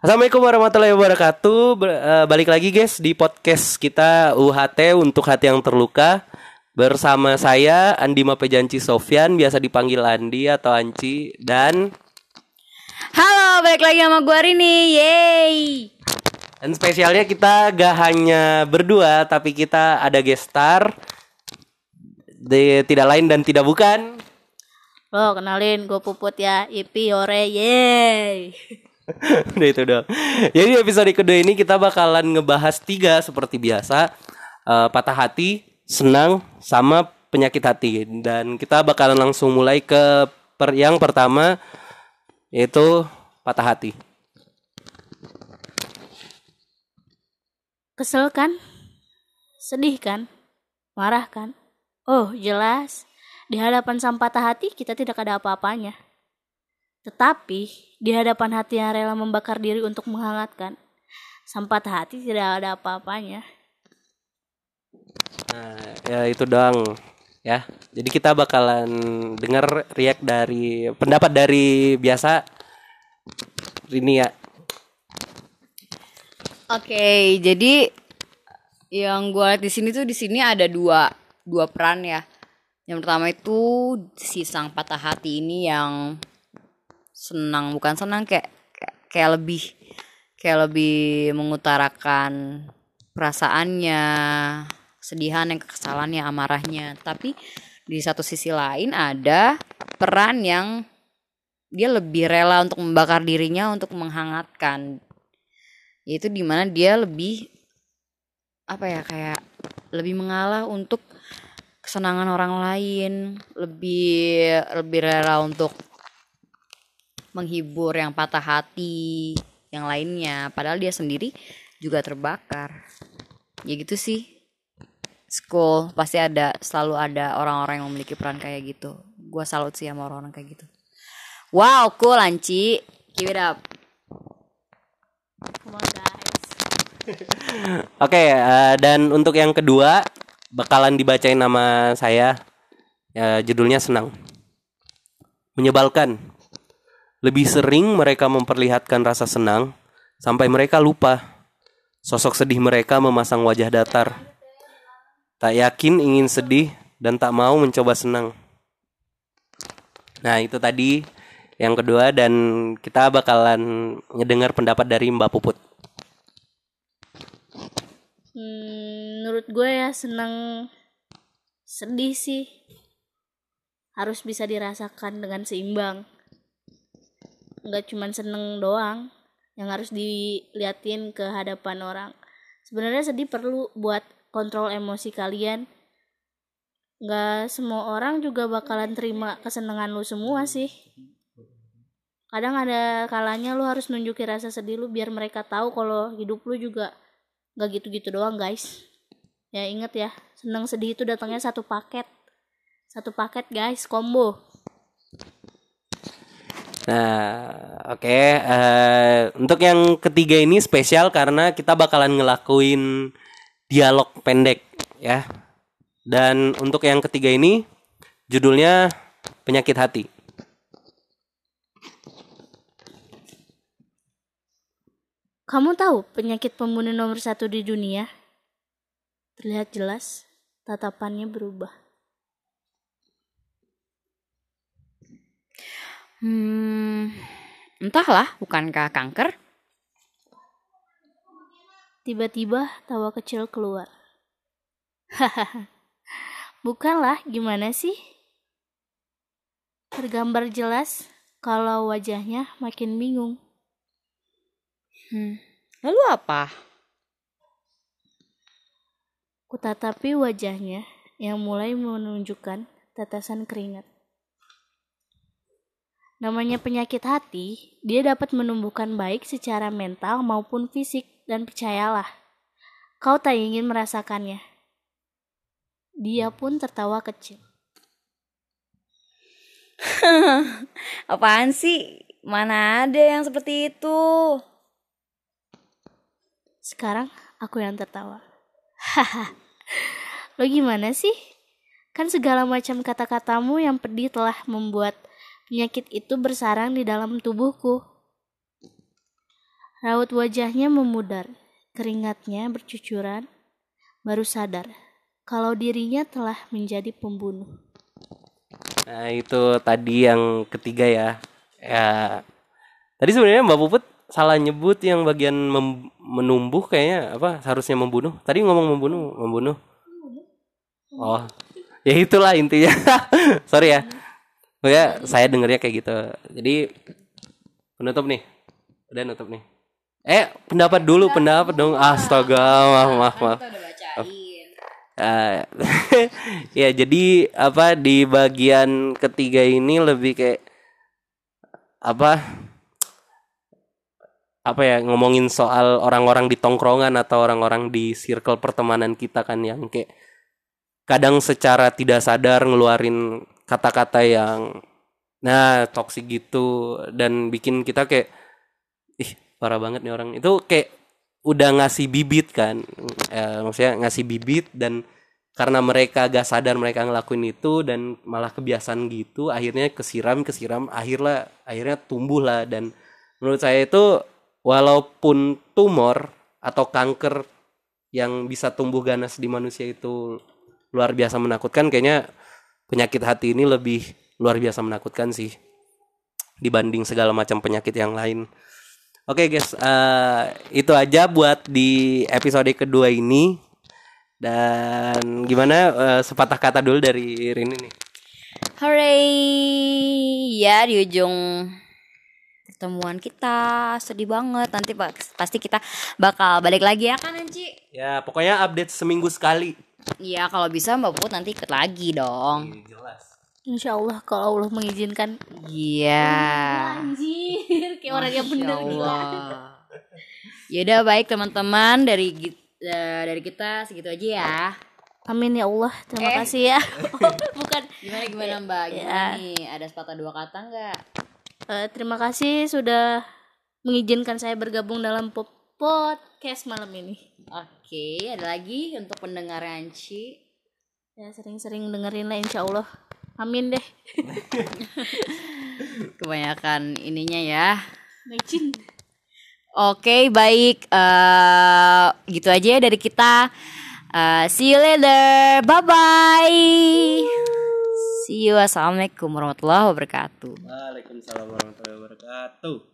Assalamualaikum warahmatullahi wabarakatuh. Eh, balik lagi guys di podcast kita UHT untuk hati yang terluka bersama saya Andi Mapejanci Sofyan, biasa dipanggil Andi atau Anci dan Halo, balik lagi sama gue Rini. Yeay. dan spesialnya kita gak hanya berdua tapi kita ada guest star Di- tidak lain dan tidak bukan Lo kenalin gue Puput ya. Ipi Yore. Yeay. Udah itu dong. Jadi episode kedua ini kita bakalan ngebahas tiga seperti biasa. Eh, patah hati, senang, sama penyakit hati. Dan kita bakalan langsung mulai ke per yang pertama yaitu patah hati. Kesel kan? Sedih kan? Marah kan? Oh, jelas. Di hadapan sang patah hati kita tidak ada apa-apanya. Tetapi di hadapan hati yang rela membakar diri untuk menghangatkan, patah hati tidak ada apa-apanya. Nah, ya itu doang ya. Jadi kita bakalan denger react dari pendapat dari biasa Rini ya. Oke, jadi yang gue lihat di sini tuh di sini ada dua dua peran ya. Yang pertama itu si sang patah hati ini yang senang bukan senang kayak kayak, lebih kayak lebih mengutarakan perasaannya, kesedihan, yang kekesalannya, amarahnya. Tapi di satu sisi lain ada peran yang dia lebih rela untuk membakar dirinya untuk menghangatkan yaitu di mana dia lebih apa ya kayak lebih mengalah untuk kesenangan orang lain lebih lebih rela untuk menghibur yang patah hati yang lainnya padahal dia sendiri juga terbakar ya gitu sih school pasti ada selalu ada orang-orang yang memiliki peran kayak gitu gua salut sih sama orang-orang kayak gitu wow cool Anci keep it up Come on guys. Oke, eh, dan untuk yang kedua bakalan dibacain nama saya. Ya, judulnya senang. Menyebalkan. Lebih sering mereka memperlihatkan rasa senang sampai mereka lupa. Sosok sedih mereka memasang wajah datar. Tak yakin ingin sedih dan tak mau mencoba senang. Nah, itu tadi yang kedua dan kita bakalan ngedengar pendapat dari Mbak Puput. Hmm, menurut gue ya seneng sedih sih harus bisa dirasakan dengan seimbang nggak cuman seneng doang yang harus diliatin ke hadapan orang. Sebenarnya sedih perlu buat kontrol emosi kalian. Nggak semua orang juga bakalan terima kesenangan lu semua sih. Kadang ada kalanya lu harus nunjukin rasa sedih lu biar mereka tahu kalau hidup lu juga nggak gitu-gitu doang guys. Ya inget ya seneng sedih itu datangnya satu paket. Satu paket guys combo Nah, oke. eh, untuk yang ketiga ini spesial karena kita bakalan ngelakuin dialog pendek, ya. Dan untuk yang ketiga ini judulnya penyakit hati. kamu tahu penyakit pembunuh nomor satu di dunia terlihat jelas tatapannya berubah Hmm, entahlah, bukankah kanker? tiba-tiba tawa kecil keluar hahaha bukanlah gimana sih tergambar jelas kalau wajahnya makin bingung Hmm, lalu apa? Kutatapi wajahnya yang mulai menunjukkan tetesan keringat. Namanya penyakit hati, dia dapat menumbuhkan baik secara mental maupun fisik dan percayalah, kau tak ingin merasakannya. Dia pun tertawa kecil. Apaan sih? Mana ada yang seperti itu? Sekarang aku yang tertawa. Haha. Lo gimana sih? Kan segala macam kata-katamu yang pedih telah membuat penyakit itu bersarang di dalam tubuhku. Raut wajahnya memudar, keringatnya bercucuran, baru sadar kalau dirinya telah menjadi pembunuh. Nah, itu tadi yang ketiga ya. Ya. Tadi sebenarnya Mbak Puput salah nyebut yang bagian menumbuh kayaknya apa seharusnya membunuh. Tadi ngomong membunuh, membunuh. Oh. Ya itulah intinya. Sorry ya. Pokoknya saya dengernya kayak gitu. Jadi penutup nih. Udah nutup nih. Eh, pendapat dulu, pendapat dong. Astaga, maaf, maaf, maaf. Kita udah bacain. Eh, ya jadi apa di bagian ketiga ini lebih kayak apa apa ya ngomongin soal orang-orang di tongkrongan atau orang-orang di circle pertemanan kita kan yang kayak kadang secara tidak sadar ngeluarin kata-kata yang nah toksik gitu. Dan bikin kita kayak ih parah banget nih orang. Itu kayak udah ngasih bibit kan. Eh, maksudnya ngasih bibit dan karena mereka gak sadar mereka ngelakuin itu dan malah kebiasaan gitu akhirnya kesiram kesiram akhirnya akhirnya tumbuh lah. Dan menurut saya itu walaupun tumor atau kanker yang bisa tumbuh ganas di manusia itu luar biasa menakutkan kayaknya penyakit hati ini lebih luar biasa menakutkan sih dibanding segala macam penyakit yang lain. Oke guys, eh, itu aja buat di episode kedua ini. Dan gimana eh, sepatah kata dulu dari Rini nih. Hooray! Ya di ujung pertemuan kita sedih banget. Nanti pasti kita bakal balik lagi ya kan Anci? Ya pokoknya update seminggu sekali. Iya kalau bisa Mbak Put nanti ikut lagi dong. Jelas. Insya Allah kalau Allah mengizinkan. Iya. Anjir, kayak orang yang bener Ya gila. Allah. Yaudah baik teman-teman dari git- eh, dari kita segitu aja ya. Amin ya Allah, terima Eh. kasih ya. Bukan. Gimana gimana Mbak? Gimana Ya. nih? Ada sepatah dua kata nggak? Eh, terima kasih sudah mengizinkan saya bergabung dalam po- podcast malam ini. Oke, ada lagi untuk pendengar Anci. Ya sering-sering dengerin lah insya Allah. Amin deh. Kebanyakan ininya ya. Mecin. Oke, baik. eh gitu aja ya dari kita. Eh, see you later. Bye bye. See you. Assalamualaikum warahmatullahi wabarakatuh. Waalaikumsalam warahmatullahi wabarakatuh.